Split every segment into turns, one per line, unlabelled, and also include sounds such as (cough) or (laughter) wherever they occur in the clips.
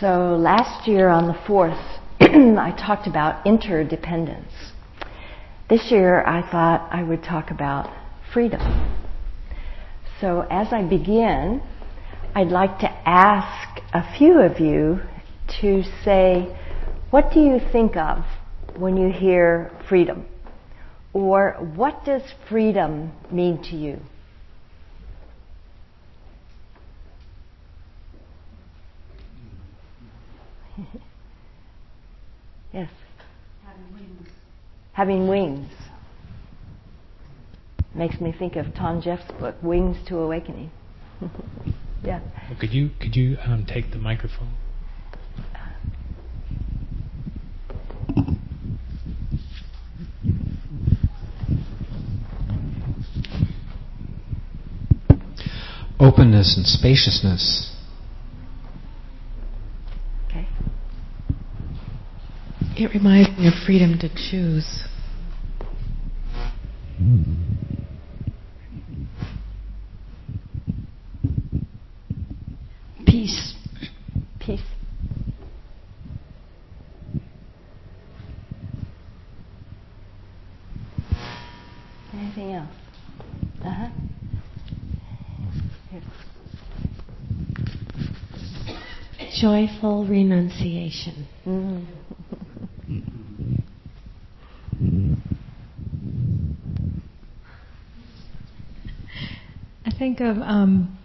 So last year on the 4th, (clears throat) I talked about interdependence. This year I thought I would talk about freedom. So as I begin, I'd like to ask a few of you to say, what do you think of when you hear freedom? Or what does freedom mean to you? Yes.
Having wings.
Having wings. Makes me think of Than Geoff's book, Wings to Awakening. (laughs) yeah.
Well, could you could you um, take the microphone?
Openness and spaciousness.
Okay.
It reminds me of freedom to choose.
Peace. Peace. Anything else? Uh huh.
Joyful renunciation.
Mm.
I think of um,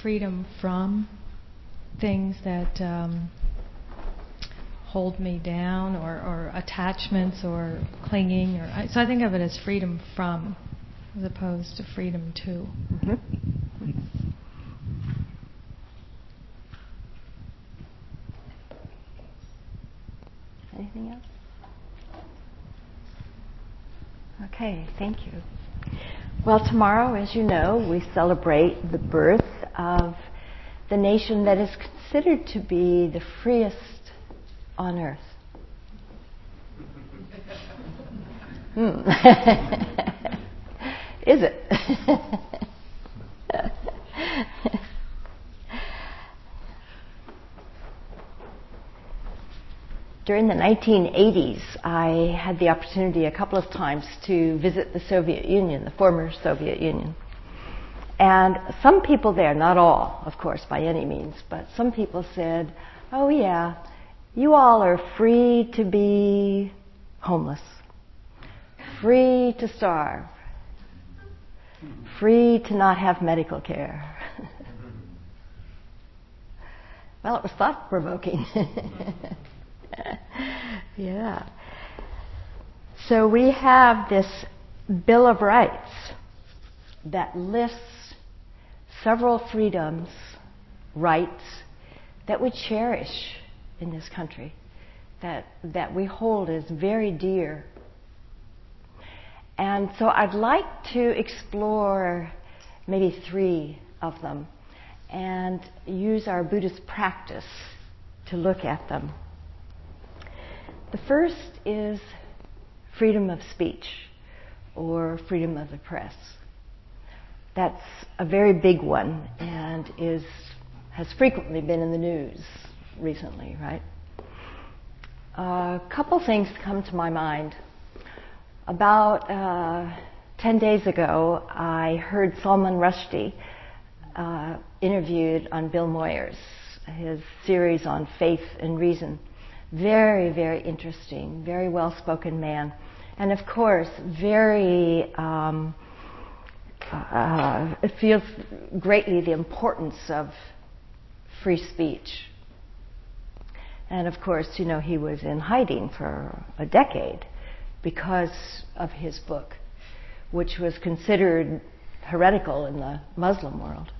freedom from things that um, hold me down, or, or, attachments, or clinging, or I, so I think of it as freedom from, as opposed to freedom to.
Mm-hmm. Anything else? Okay, thank you. Well, tomorrow, as you know, we celebrate the birth of the nation that is considered to be the freest on earth. Hmm. (laughs) is it? (laughs) During the 1980s, I had the opportunity a couple of times to visit the Soviet Union, the former Soviet Union. And some people there, not all, of course, by any means, but some people said, oh, yeah, you all are free to be homeless, free to starve, free to not have medical care. (laughs) well, it was thought provoking. (laughs) yeah. So we have this Bill of Rights that lists several freedoms, rights that we cherish in this country, that, that we hold as very dear. And so I'd like to explore maybe three of them and use our Buddhist practice to look at them. The first is freedom of speech or freedom of the press. That's a very big one and is, has frequently been in the news recently, right? A couple things come to my mind. About uh, 10 days ago, I heard Salman Rushdie uh, interviewed on Bill Moyers, his series on faith and reason. Very, very interesting, very well spoken man. And of course, very, um, uh, feels greatly the importance of free speech. And of course, you know, he was in hiding for a decade because of his book, which was considered heretical in the Muslim world.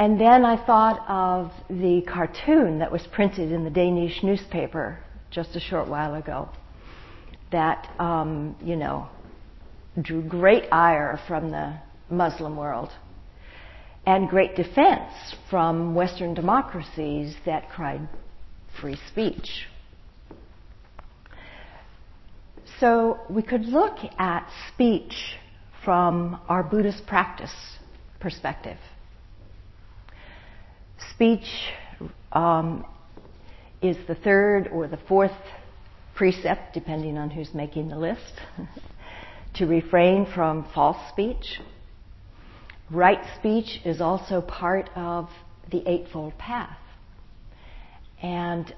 And then I thought of the cartoon that was printed in the Danish newspaper just a short while ago that, um, you know, drew great ire from the Muslim world and great defense from Western democracies that cried free speech. So we could look at speech from our Buddhist practice perspective speech um, is the third or the fourth precept, depending on who's making the list, (laughs) to refrain from false speech. Right speech is also part of the Eightfold Path. And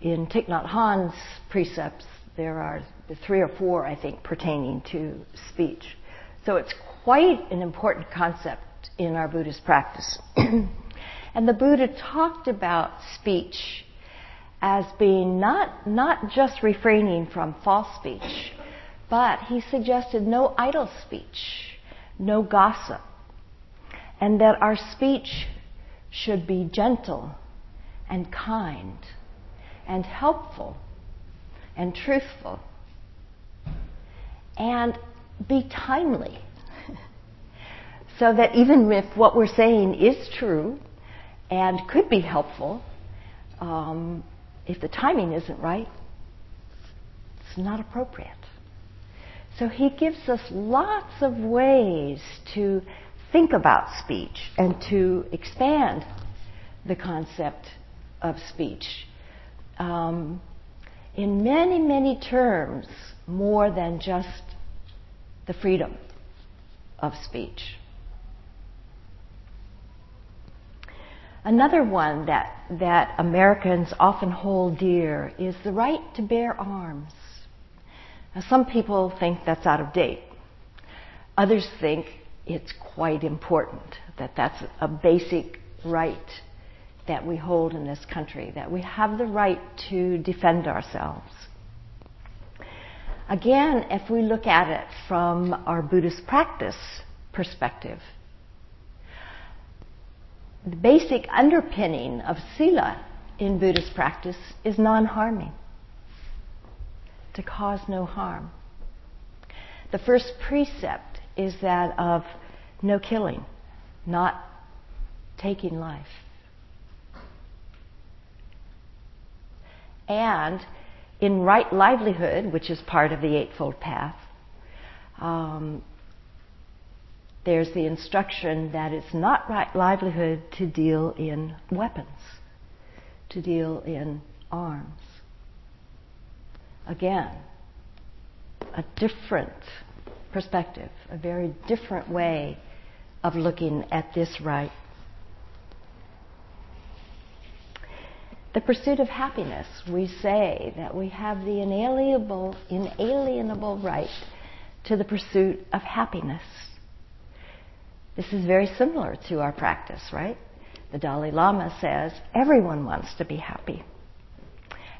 in Thich Nhat Hanh's precepts, there are three or four, I think, pertaining to speech. So it's quite an important concept in our Buddhist practice. (clears throat) and the Buddha talked about speech as being not, not just refraining from false speech, but he suggested no idle speech, no gossip, and that our speech should be gentle and kind and helpful and truthful and be timely. (laughs) so that even if what we're saying is true and could be helpful, um, if the timing isn't right, it's not appropriate. So he gives us lots of ways to think about speech and to expand the concept of speech um, in many, many terms more than just the freedom of speech. Another one that, that Americans often hold dear is the right to bear arms. Now, some people think that's out of date. Others think it's quite important, that that's a basic right that we hold in this country, that we have the right to defend ourselves. Again, if we look at it from our Buddhist practice perspective, the basic underpinning of sila in Buddhist practice is non harming, to cause no harm. The first precept is that of no killing, not taking life. And in right livelihood, which is part of the Eightfold Path, um, there's the instruction that it's not right livelihood to deal in weapons, to deal in arms. Again, a different perspective, a very different way of looking at this right. The pursuit of happiness, we say that we have the inalienable, inalienable right to the pursuit of happiness. This is very similar to our practice, right? The Dalai Lama says everyone wants to be happy.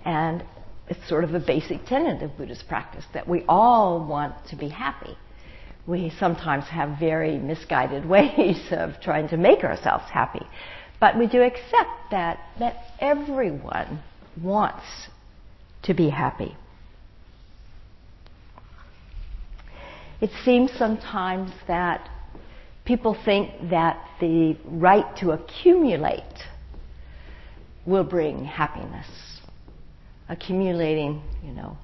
And it's sort of a basic tenet of Buddhist practice that we all want to be happy. We sometimes have very misguided (laughs) ways of trying to make ourselves happy. But we do accept that, that everyone wants to be happy. It seems sometimes that people think that the right to accumulate will bring happiness. Accumulating, you know,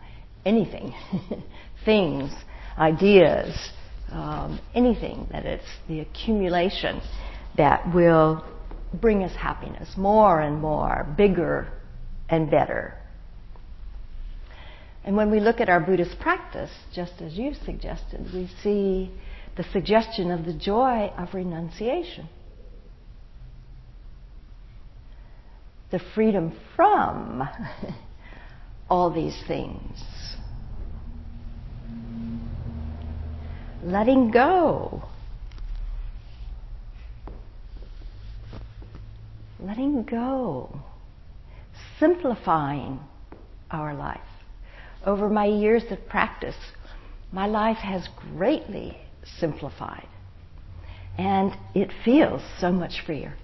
anything, (laughs) things, ideas, um, anything that it's the accumulation that will bring us happiness more and more, bigger and better. And when we look at our Buddhist practice, just as you suggested, we see the suggestion of the joy of renunciation. The freedom from (laughs) all these things. Letting go letting go, simplifying our life. Over my years of practice, my life has greatly simplified. And it feels so much freer.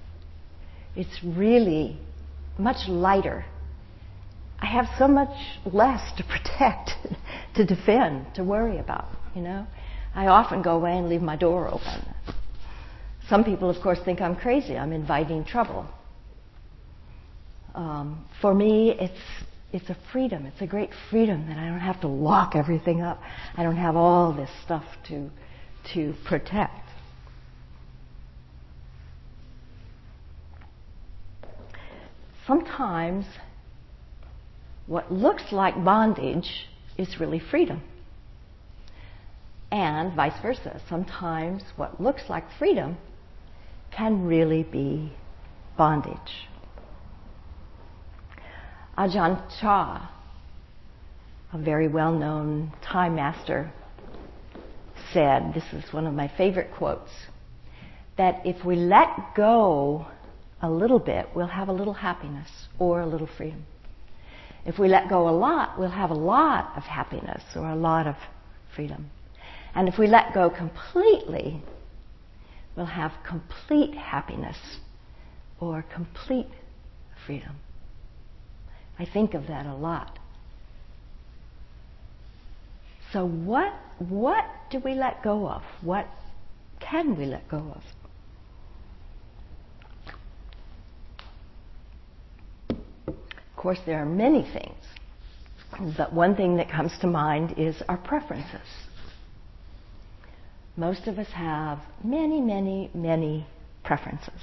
It's really much lighter. I have so much less to (laughs) protect, to defend, to worry about, you know. I often go away and leave my door open. Some people, of course, think I'm crazy. I'm inviting trouble um, for me, it's it's a freedom. It's a great freedom that I don't have to lock everything up. I don't have all this stuff to to protect. sometimes what looks like bondage is really freedom. And vice versa. Sometimes what looks like freedom can really be bondage. Ajahn Chah, a very well known Thai master, said this is one of my favorite quotes that if we let go a little bit, we'll have a little happiness or a little freedom. If we let go a lot, we'll have a lot of happiness or a lot of freedom. And if we let go completely, we'll have complete happiness or complete freedom. I think of that a lot. So what what do we let go of? What can we let go of? Of course, there are many things, but one thing that comes to mind is our preferences. Most of us have many, many, many preferences.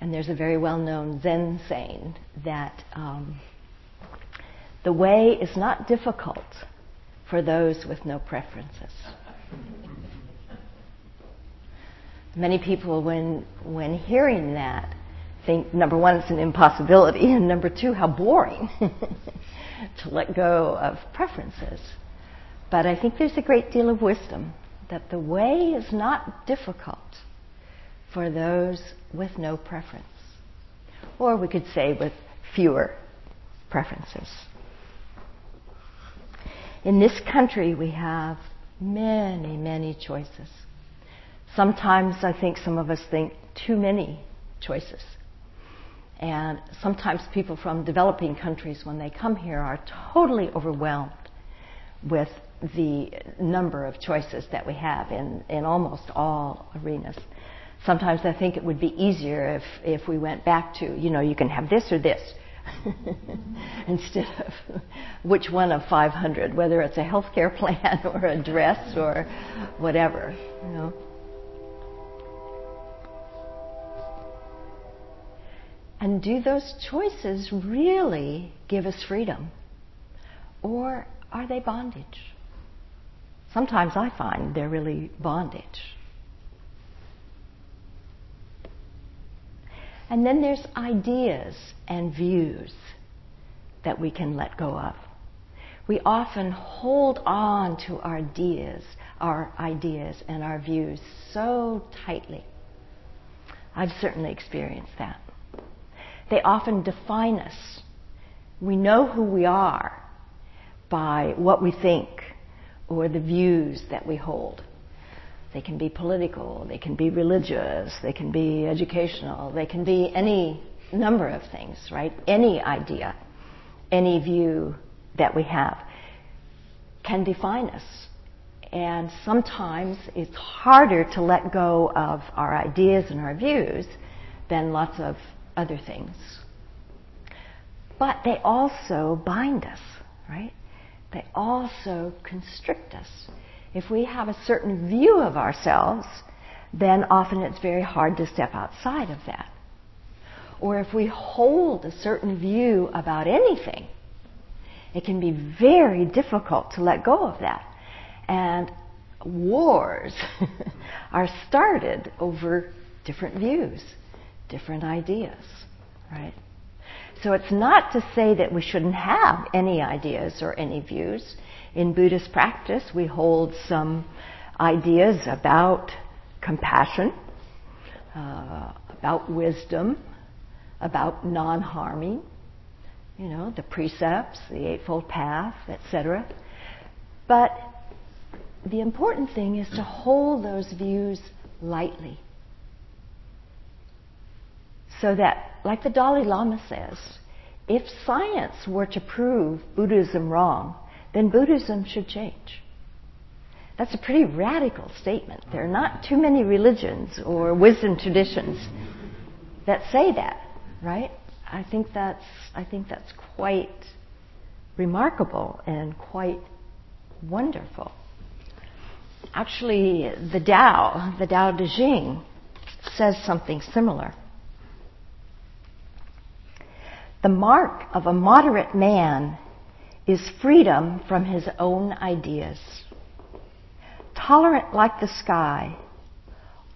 And there's a very well known Zen saying that um, the way is not difficult for those with no preferences. Many people, when, when hearing that, think number one, it's an impossibility, and number two, how boring (laughs) to let go of preferences. But I think there's a great deal of wisdom that the way is not difficult for those with no preference. Or we could say with fewer preferences. In this country, we have many, many choices. Sometimes I think some of us think too many choices. And sometimes people from developing countries, when they come here, are totally overwhelmed with the number of choices that we have in, in almost all arenas. Sometimes I think it would be easier if, if we went back to, you know, you can have this or this. (laughs) instead of which one of 500, whether it's a healthcare (laughs) plan or a dress or whatever, you know. And do those choices really give us freedom? Or are they bondage? Sometimes I find they're really bondage. And then there's ideas and views that we can let go of. We often hold on to our ideas, our ideas and our views so tightly. I've certainly experienced that. They often define us. We know who we are by what we think or the views that we hold. They can be political, they can be religious, they can be educational, they can be any number of things, right? Any idea, any view that we have can define us. And sometimes it's harder to let go of our ideas and our views than lots of other things. But they also bind us, right? They also constrict us if we have a certain view of ourselves, then often it's very hard to step outside of that. Or if we hold a certain view about anything, it can be very difficult to let go of that. And wars (laughs) are started over different views, different ideas, right? So it's not to say that we shouldn't have any ideas or any views in Buddhist practice, we hold some ideas about compassion, uh, about wisdom, about non harming, you know, the precepts, the Eightfold Path, etc. But the important thing is to hold those views lightly. So that, like the Dalai Lama says, if science were to prove Buddhism wrong, then Buddhism should change. That's a pretty radical statement. There are not too many religions or wisdom traditions that say that, right? I think that's I think that's quite remarkable and quite wonderful. Actually, the Tao, the Tao Te Ching, says something similar. The mark of a moderate man is freedom from his own ideas. Tolerant like the sky,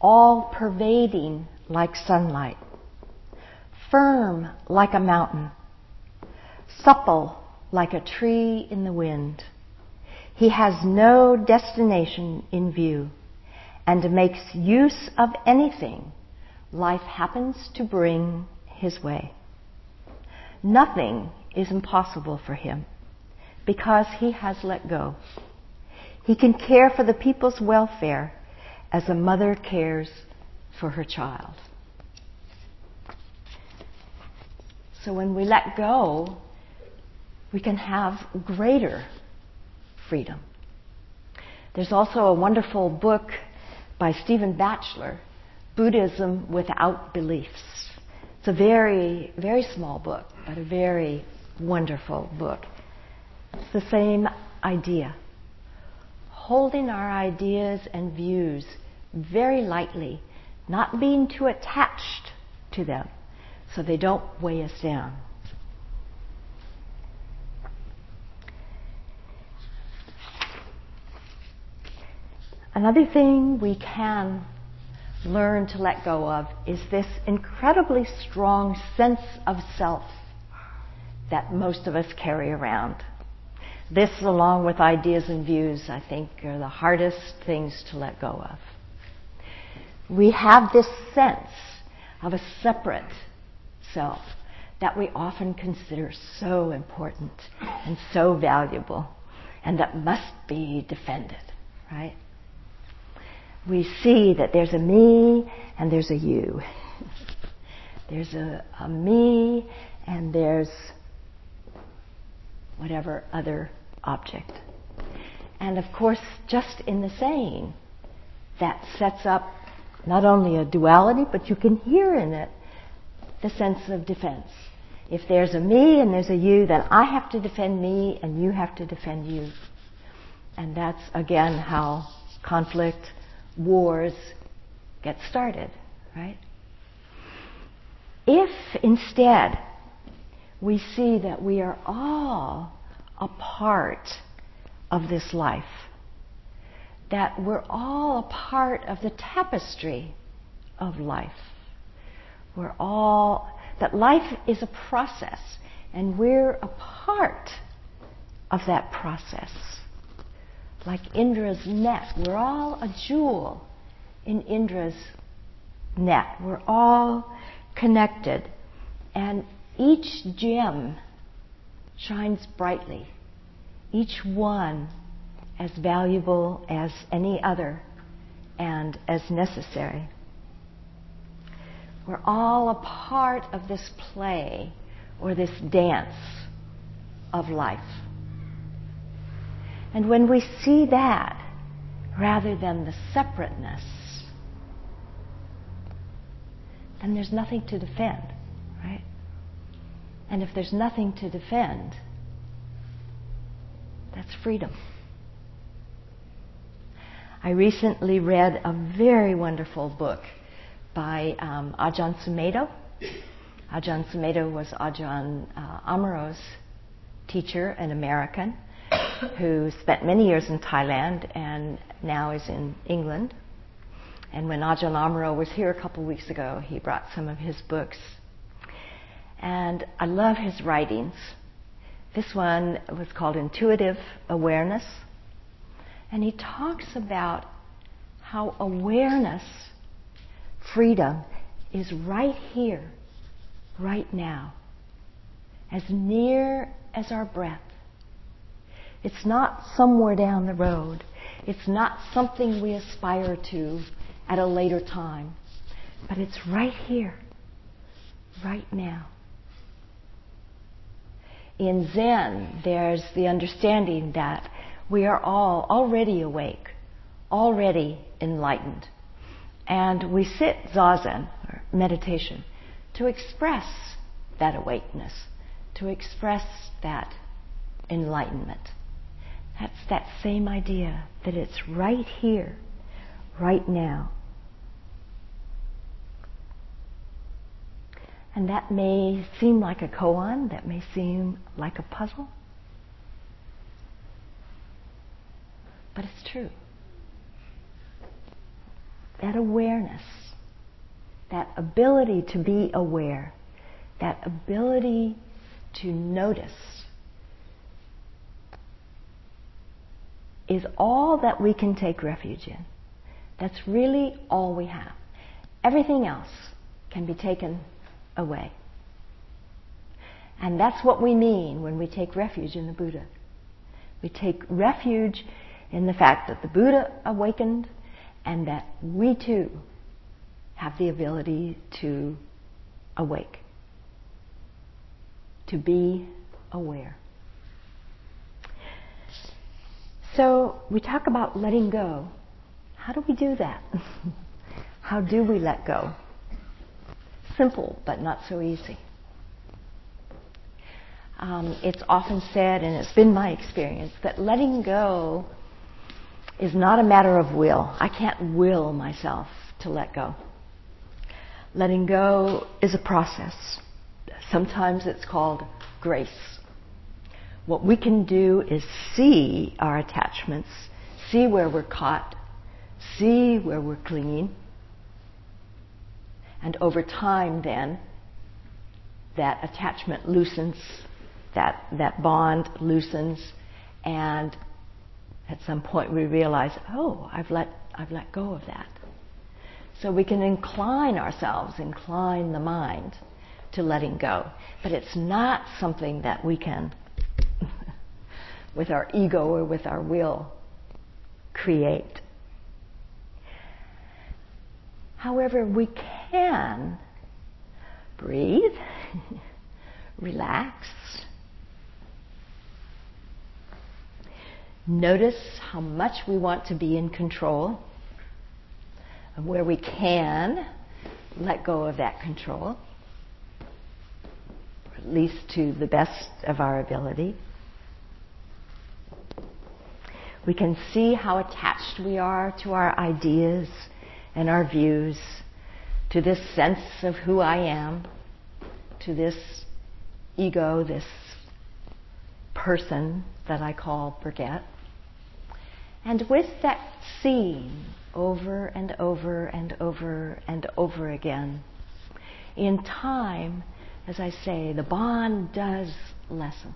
all pervading like sunlight, firm like a mountain, supple like a tree in the wind. He has no destination in view and makes use of anything life happens to bring his way. Nothing is impossible for him because he has let go. He can care for the people's welfare as a mother cares for her child. So when we let go, we can have greater freedom. There's also a wonderful book by Stephen Batchelor, Buddhism Without Beliefs. It's a very, very small book, but a very wonderful book. It's the same idea. Holding our ideas and views very lightly, not being too attached to them so they don't weigh us down. Another thing we can learn to let go of is this incredibly strong sense of self that most of us carry around. This, along with ideas and views, I think are the hardest things to let go of. We have this sense of a separate self that we often consider so important and so valuable and that must be defended, right? We see that there's a me and there's a you. there's a, a me and there's whatever other object. And of course, just in the saying, that sets up not only a duality, but you can hear in it the sense of defense. If there's a me and there's a you, then I have to defend me and you have to defend you. And that's again how conflict, wars get started, right? If instead we see that we are all a part of this life, that we're all a part of the tapestry of life. We're all, that life is a process, and we're a part of that process. Like Indra's net, we're all a jewel in Indra's net. We're all connected. And each gem shines brightly, each one as valuable as any other and as necessary. We're all a part of this play or this dance of life. And when we see that, rather than the separateness, then there's nothing to defend, right? And if there's nothing to defend, that's freedom. I recently read a very wonderful book by um, Ajahn Sumedho. Ajahn Sumedho was Ajahn uh, Amaro's teacher, an American, who spent many years in Thailand and now is in England. And when Ajahn Amaro was here a couple weeks ago, he brought some of his books. And I love his writings. This one was called Intuitive Awareness and he talks about how awareness, freedom, is right here, right now, as near as our breath. It's not somewhere down the road. It's not something we aspire to at a later time. But it's right here, right now. In Zen, there's the understanding that we are all already awake, already enlightened. And we sit zazen, or meditation, to express that awakeness, to express that enlightenment. That's that same idea that it's right here, right now. And that may seem like a koan, that may seem like a puzzle. But it's true. That awareness, that ability to be aware, that ability to notice is all that we can take refuge in. That's really all we have. Everything else can be taken away. And that's what we mean when we take refuge in the Buddha. We take refuge in the fact that the Buddha awakened and that we too have the ability to awake, to be aware. So we talk about letting go. How do we do that? (laughs) How do we let go? Simple, but not so easy. Um, it's often said, and it's been my experience, that letting go is not a matter of will. I can't will myself to let go. Letting go is a process. Sometimes it's called grace. What we can do is see our attachments, see where we're caught, see where we're clinging. And over time, then, that attachment loosens, that, that bond loosens, and at some point we realize, oh, I've let, I've let go of that. So we can incline ourselves, incline the mind to letting go. But it's not something that we can, with our ego or with our will, create. However, we can breathe, (laughs) relax, notice how much we want to be in control, and where we can let go of that control, at least to the best of our ability. We can see how attached we are to our ideas and our views, to this sense of who I am, to this ego, this person that I call Berget. And with that seeing over and over and over and over again, in time, as I say, the bond does lessen.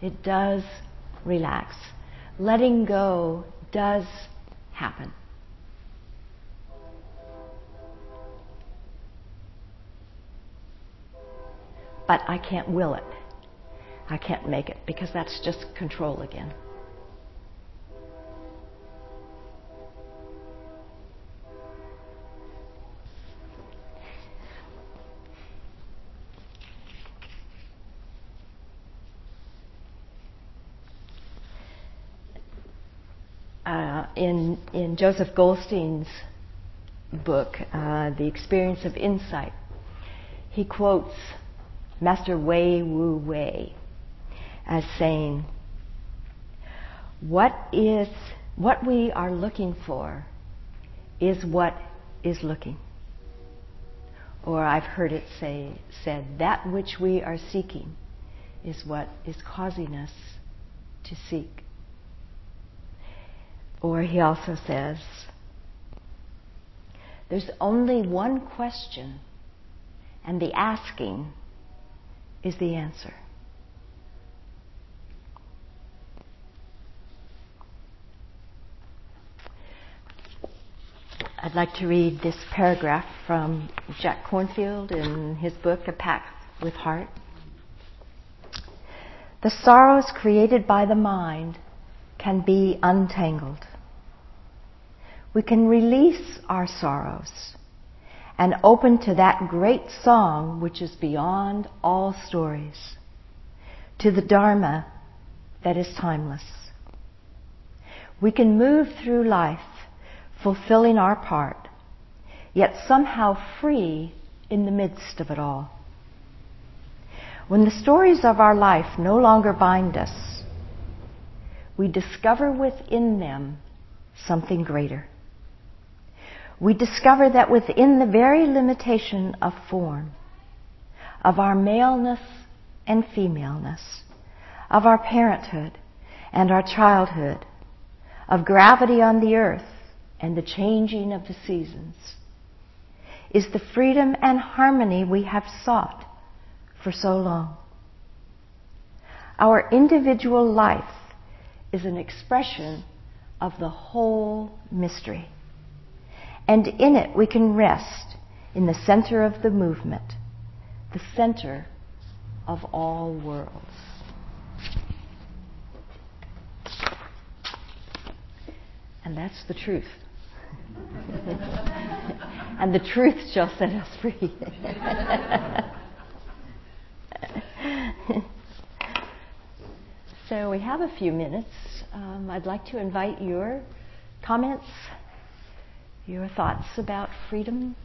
It does relax. Letting go does happen. but I can't will it. I can't make it because that's just control again. In in Joseph Goldstein's book, uh, The Experience of Insight, he quotes Master Wei Wu Wei as saying, what is what we are looking for is what is looking. Or I've heard it say said that which we are seeking is what is causing us to seek. Or he also says, there's only one question, and the asking is the answer. I'd like to read this paragraph from Jack Kornfield in his book, A Path with Heart. The sorrows created by the mind can be untangled. We can release our sorrows and open to that great song which is beyond all stories, to the Dharma that is timeless. We can move through life fulfilling our part, yet somehow free in the midst of it all. When the stories of our life no longer bind us, we discover within them something greater we discover that within the very limitation of form, of our maleness and femaleness, of our parenthood and our childhood, of gravity on the earth and the changing of the seasons, is the freedom and harmony we have sought for so long. Our individual life is an expression of the whole mystery. And in it we can rest in the center of the movement, the center of all worlds. And that's the truth. (laughs) and the truth shall set us free. (laughs) so we have a few minutes. Um, I'd like to invite your comments, your thoughts about freedom.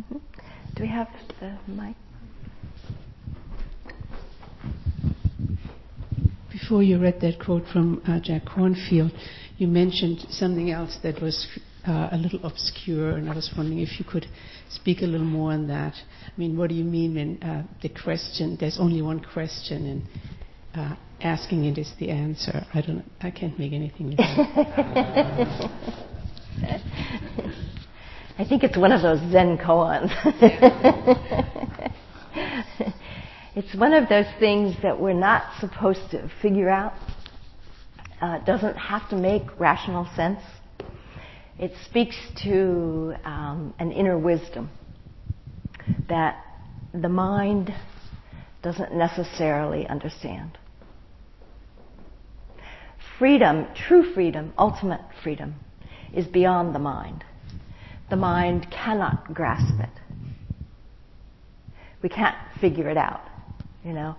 Mm-hmm. Do we have the mic?
Before you read that quote from uh, Jack Kornfield, you mentioned something else that was uh, a little obscure, and I was wondering if you could speak a little more on that. I mean, what do you mean when uh, the question, there's only one question, and uh, asking it is the answer? I don't, I can't make anything of that. (laughs)
I think it's one of those Zen koans. (laughs) it's one of those things that we're not supposed to figure out. Uh, it doesn't have to make rational sense. It speaks to um, an inner wisdom that the mind doesn't necessarily understand. Freedom, true freedom, ultimate freedom, is beyond the mind the mind cannot grasp it. We can't figure it out, you know.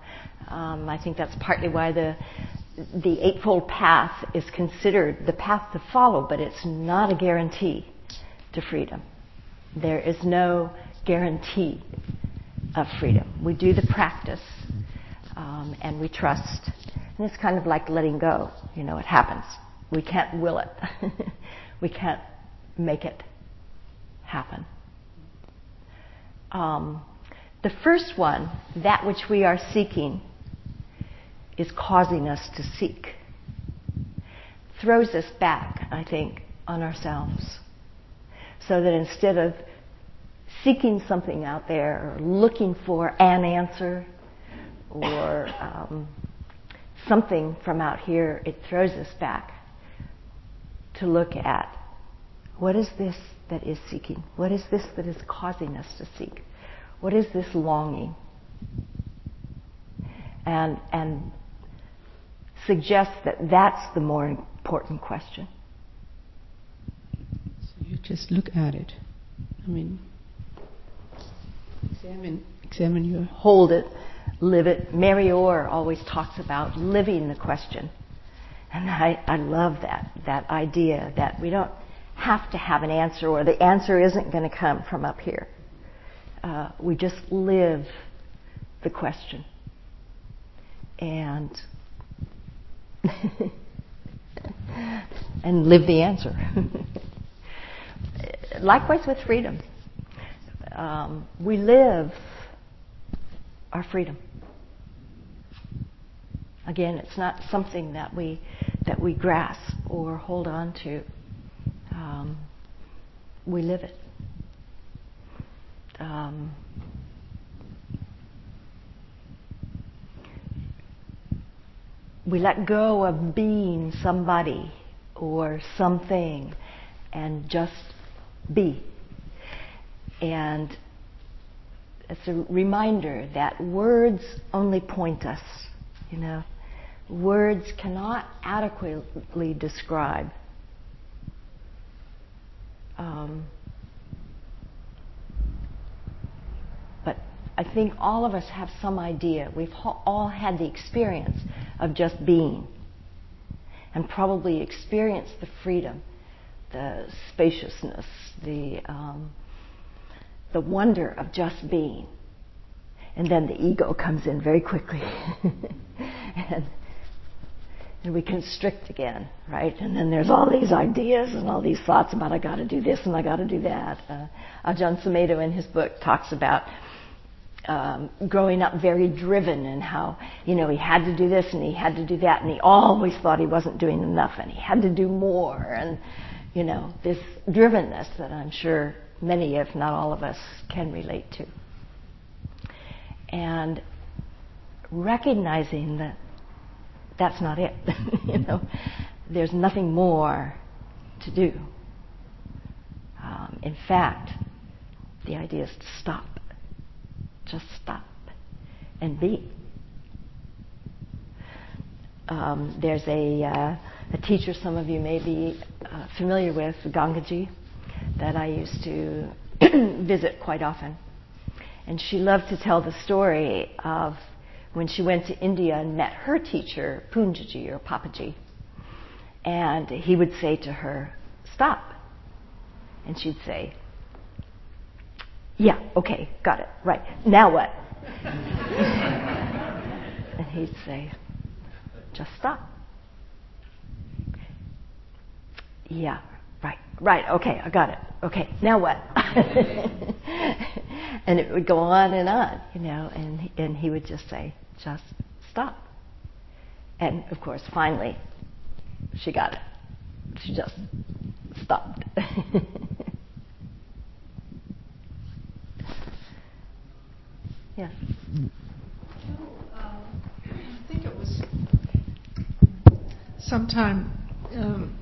Um, I think that's partly why the the eightfold path is considered the path to follow, but it's not a guarantee to freedom. There is no guarantee of freedom. We do the practice um, and we trust, and it's kind of like letting go. You know, it happens. We can't will it. (laughs) we can't make it happen. Um, the first one, that which we are seeking, is causing us to seek. Throws us back, I think, on ourselves. So that instead of seeking something out there or looking for an answer or um, something from out here, it throws us back to look at what is this that is seeking? What is this that is causing us to seek? What is this longing? And, and suggest that that's the more important question.
So you just look at it. I mean, examine, examine your.
Hold it, live it. Mary Orr always talks about living the question. And I, I love that, that idea that we don't have to have an answer or the answer isn't going to come from up here. We just live the question. And (laughs) and live the answer. (laughs) Likewise with freedom. Um, we live our freedom. Again, it's not something that we that we grasp or hold on to um, we live it. Um, we let go of being somebody or something and just be. And it's a reminder that words only point us, you know. Words cannot adequately describe um, but I think all of us have some idea. We've all had the experience of just being, and probably experienced the freedom, the spaciousness, the um, the wonder of just being. and then the ego comes in very quickly. (laughs) and, and we constrict again, right? And then there's all these ideas and all these thoughts about I got to do this and I got to do that. Uh, Ajahn Sumedho in his book talks about um, growing up very driven and how you know he had to do this and he had to do that and he always thought he wasn't doing enough and he had to do more and you know this drivenness that I'm sure many, if not all of us, can relate to. And recognizing that that's not it. (laughs) you know, there's nothing more to do. Um, in fact, the idea is to stop. Just stop and be. Um, there's a, uh, a teacher some of you may be uh, familiar with, Gangaji, that I used to (clears throat) visit quite often. And she loved to tell the story of when she went to India and met her teacher, Poonjaji or Papaji. And he would say to her, Stop. And she'd say, Yeah, okay, got it, right. Now what? (laughs) and he'd say, Just stop. Yeah, right, right, okay, I got it. Okay, now what? (laughs) and it would go on and on, you know, and, and he would just say, just stop. And of course, finally, she got it. She just stopped. (laughs) yes.
I think it was sometime um,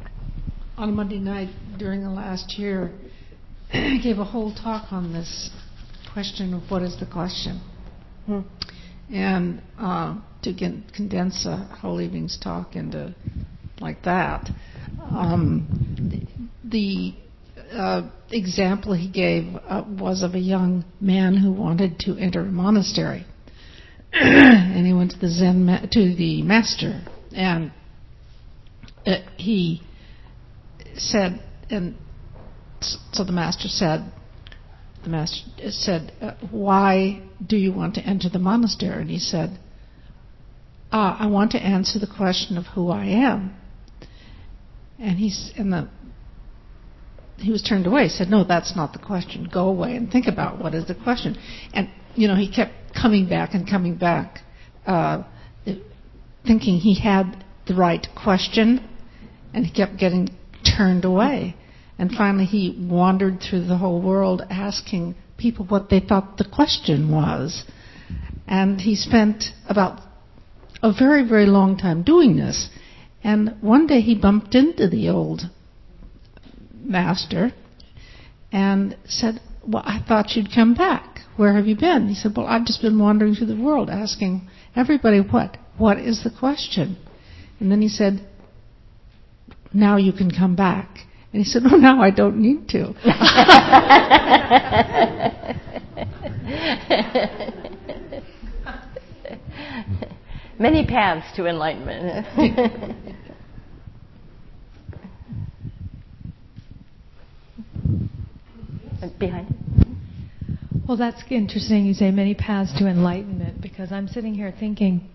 on Monday night during the last year, I gave a whole talk on this question of what is the question.
Hmm.
And uh, to get, condense a whole evening's talk into like that, um, the uh, example he gave uh, was of a young man who wanted to enter a monastery, (clears throat) and he went to the Zen ma- to the master, and uh, he said, and so the master said, the master said, uh, "Why do you want to enter the monastery?" And he said, ah, "I want to answer the question of who I am." And he's and the he was turned away. He said, "No, that's not the question. Go away and think about what is the question." And you know, he kept coming back and coming back, uh, thinking he had the right question, and he kept getting turned away. And finally, he wandered through the whole world asking people what they thought the question was. And he spent about a very, very long time doing this. And one day he bumped into the old master and said, Well, I thought you'd come back. Where have you been? He said, Well, I've just been wandering through the world asking everybody what? What is the question? And then he said, Now you can come back. And he said, Oh, no, I don't need to. (laughs)
Many paths to enlightenment. (laughs) Behind it. Mm-hmm.
Well, that's interesting. You say many paths to enlightenment because I'm sitting here thinking,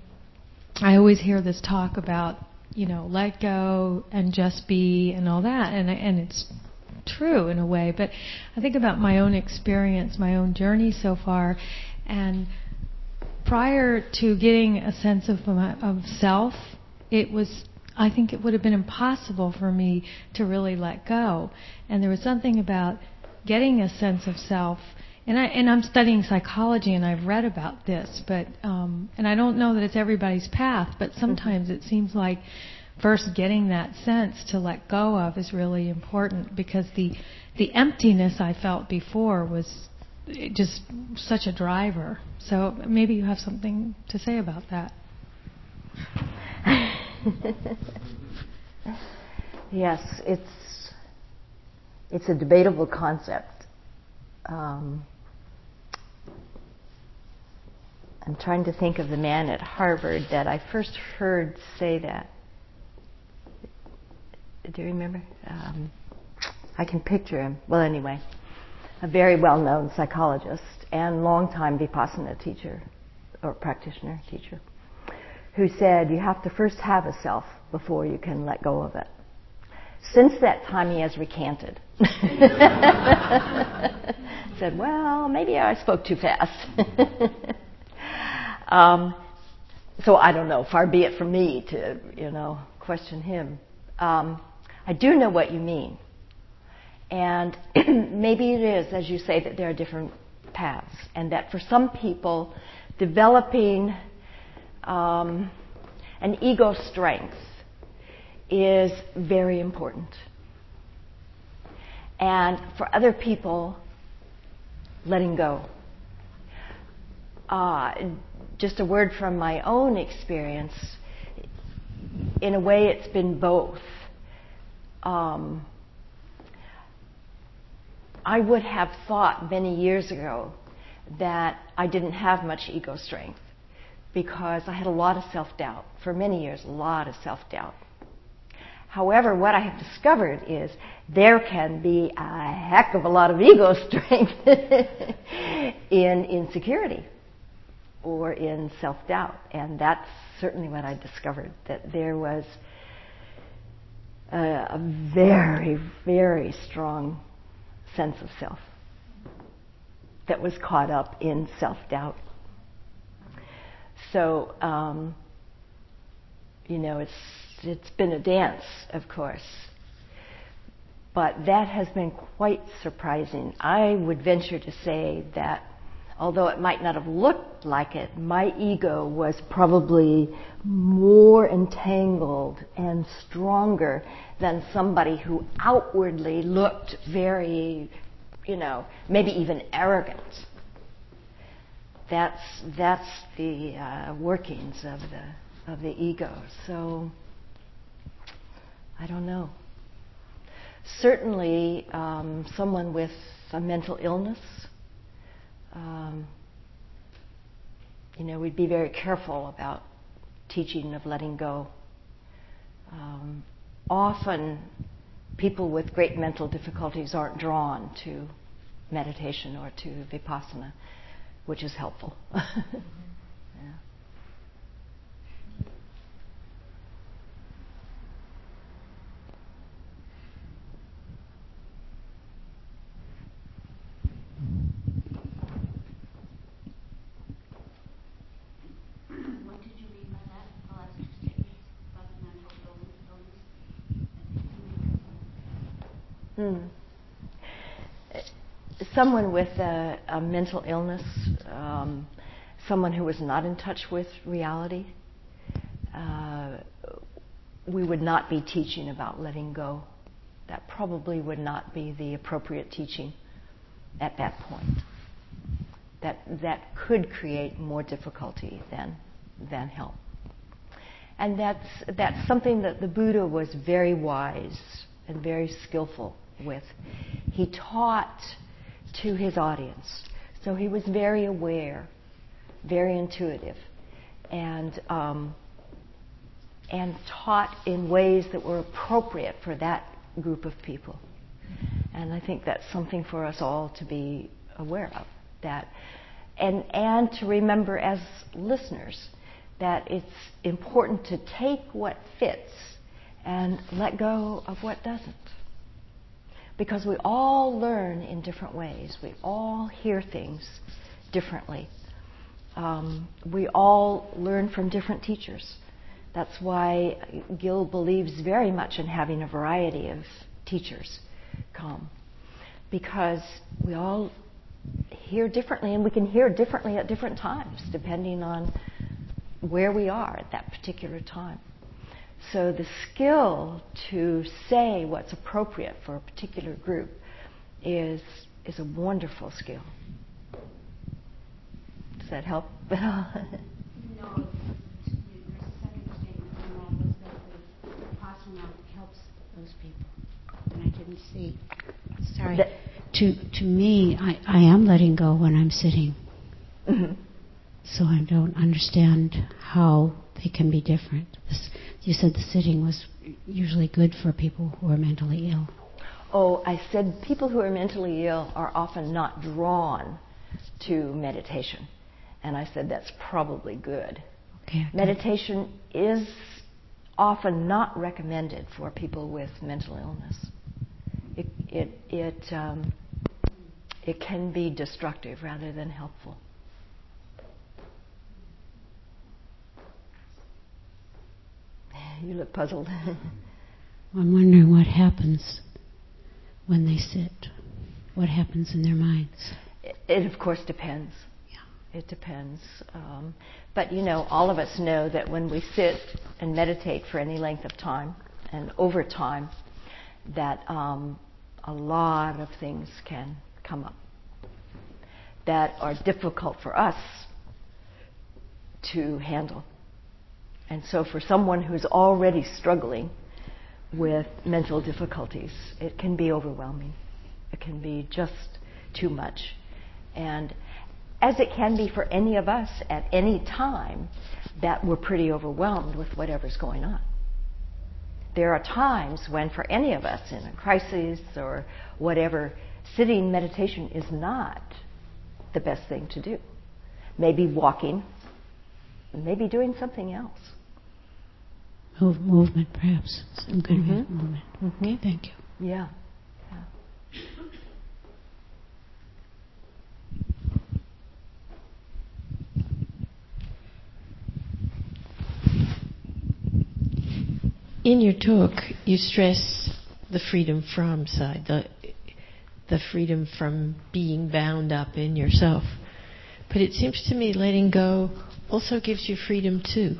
I always hear this talk about, you know, let go and just be and all that, and and it's true in a way. But I think about my own experience, my own journey so far, and prior to getting a sense of of self, it was I think it would have been impossible for me to really let go. And there was something about getting a sense of self. And I and I'm studying psychology, and I've read about this, but um, and I don't know that it's everybody's path, but sometimes it seems like first getting that sense to let go of is really important because the the emptiness I felt before was just such a driver. So maybe you have something to say about that. (laughs)
yes, it's it's a debatable concept. Um, I'm trying to think of the man at Harvard that I first heard say that. Do you remember? Um, I can picture him. Well, anyway, a very well-known psychologist, and longtime Vipassana teacher or practitioner teacher who said you have to first have a self before you can let go of it. Since that time, he has recanted. (laughs) said, well, maybe I spoke too fast. (laughs) um, so I don't know. Far be it from me to, you know, question him. Um, I do know what you mean. And (clears throat) maybe it is, as you say, that there are different paths, and that for some people, developing um, an ego strength is very important. And for other people, letting go. Uh, just a word from my own experience. In a way, it's been both. Um, I would have thought many years ago that I didn't have much ego strength because I had a lot of self doubt. For many years, a lot of self doubt. However, what I have discovered is there can be a heck of a lot of ego (laughs) strength in insecurity or in self doubt. And that's certainly what I discovered that there was a, a very, very strong sense of self that was caught up in self doubt. So, um, you know, it's it's been a dance, of course, but that has been quite surprising. I would venture to say that, although it might not have looked like it, my ego was probably more entangled and stronger than somebody who outwardly looked very, you know, maybe even arrogant. That's that's the uh, workings of the of the ego. So I don't know. Certainly, um, someone with a mental illness, um, you know, we'd be very careful about teaching of letting go. Um, often, people with great mental difficulties aren't drawn to meditation or to vipassana which is helpful. (laughs) yeah.
What did you mean by that? The last two statements about the mental
Hmm someone with a, a mental illness, um, someone who was not in touch with reality, uh, we would not be teaching about letting go. That probably would not be the appropriate teaching at that point. That that could create more difficulty than than help. And that's that's something that the Buddha was very wise and very skillful with. He taught to his audience. So he was very aware, very intuitive, and um, and taught in ways that were appropriate for that group of people. And I think that's something for us all to be aware of. That and and to remember as listeners that it's important to take what fits and let go of what doesn't because we all learn in different ways. We all hear things differently. Um, we all learn from different teachers. That's why Gil believes very much in having a variety of teachers come, because we all hear differently, and we can hear differently at different times, depending on where we are at that particular time. So the skill to say what's appropriate for a particular group is is a wonderful skill. Does that help? (laughs)
no. Your second statement on that was that the vipassana helps those people, and I didn't see. Sorry. That, to to me, I, I am letting go when I'm sitting. Mm-hmm. So I don't understand how they can be different. This, you said the sitting was usually good for people who are mentally ill.
Oh, I said people who are mentally ill are often not drawn to meditation. And I said, that's probably good.
Okay.
Meditation is often not recommended for people with mental illness. It, it, it, um, it can be destructive rather than helpful. You look puzzled. (laughs)
I'm wondering what happens when they sit. What happens in their minds?
It, it of course depends.
Yeah.
It depends. Um, but you know, all of us know that when we sit and meditate for any length of time and over time, that um, a lot of things can come up that are difficult for us to handle. And so, for someone who's already struggling with mental difficulties, it can be overwhelming. It can be just too much. And as it can be for any of us at any time that we're pretty overwhelmed with whatever's going on. There are times when, for any of us in a crisis or whatever, sitting meditation is not the best thing to do. Maybe walking, maybe doing something else.
Move, movement, perhaps. Some kind
Mhm.
of movement.
Mhm.
Okay, thank you.
Yeah. yeah.
In your talk, you stress the freedom from side, the, the freedom from being bound up in yourself. But it seems to me letting go also gives you freedom too.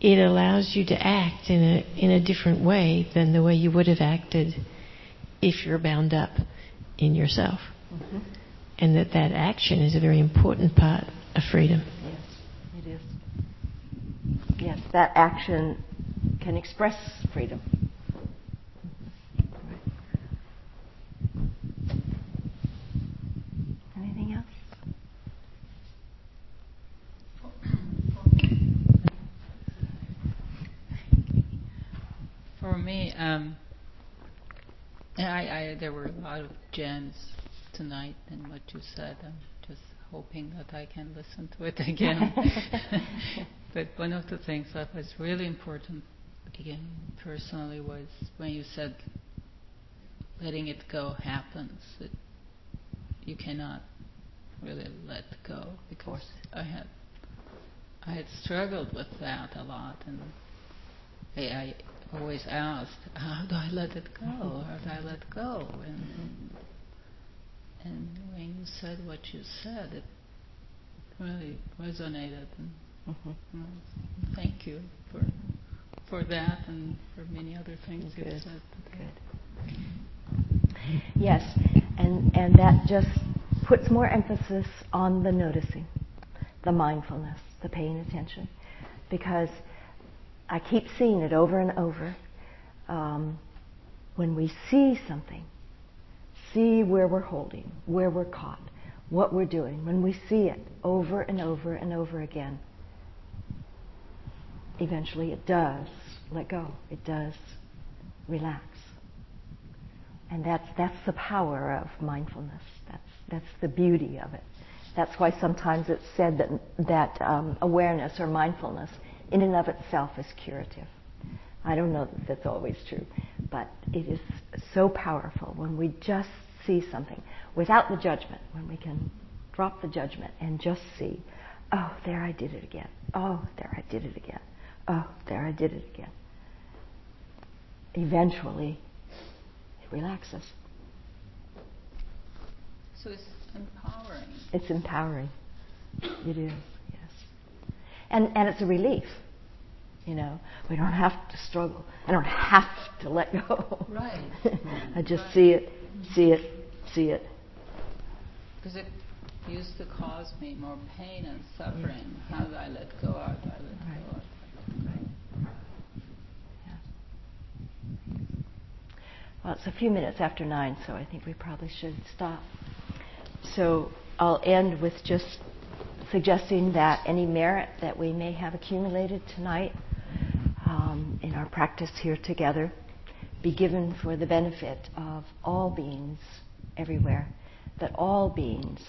It allows you to act in a, in a different way than the way you would have acted if you're bound up in yourself.
Mhm.
And that that action is a very important part of freedom.
Yes, it is. Yes, that action can express freedom. Right. Anything else?
For me, um, I, I, there were a lot of gems tonight in what you said. I'm just hoping that I can listen to it again. (laughs) but one of the things that was really important, again, personally, was when you said letting it go happens. That you cannot really let go because I had I had struggled with that a lot, and I, I always asked, "How do I let it go? How do I let go?" And and when you said what you said, it really resonated. And
Mhm.
mm, thank you for for that and for many other things you've said.
Good. Yes, and, and that just puts more emphasis on the noticing, the mindfulness, the paying attention. Because I keep seeing it over and over. Um, when we see something, see where we're holding, where we're caught, what we're doing, when we see it over and over and over again, eventually it does let go. It does relax. And that's, that's the power of mindfulness. That's, that's the beauty of it. That's why sometimes it's said that, that um, awareness or mindfulness in and of itself is curative. I don't know that that's always true, but it is so powerful when we just see something without the judgment, when we can drop the judgment and just see, oh, there I did it again. Oh, there I did it again. Oh, there I did it again. Eventually, it relaxes.
So it's empowering.
It's empowering. It is. And, and it's a relief. You know, we don't have to struggle. I don't have to let go.
Right. (laughs)
I just
Right.
see it, see it, see it.
Because it used to cause me more pain and suffering. How do I let go? How do I let
Right.
go?
Yeah. Well, it's a few minutes after nine, so I think we probably should stop. So I'll end with just suggesting that any merit that we may have accumulated tonight um, in our practice here together be given for the benefit of all beings everywhere that all beings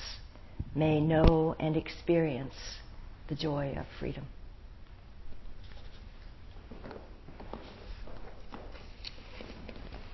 may know and experience the joy of freedom.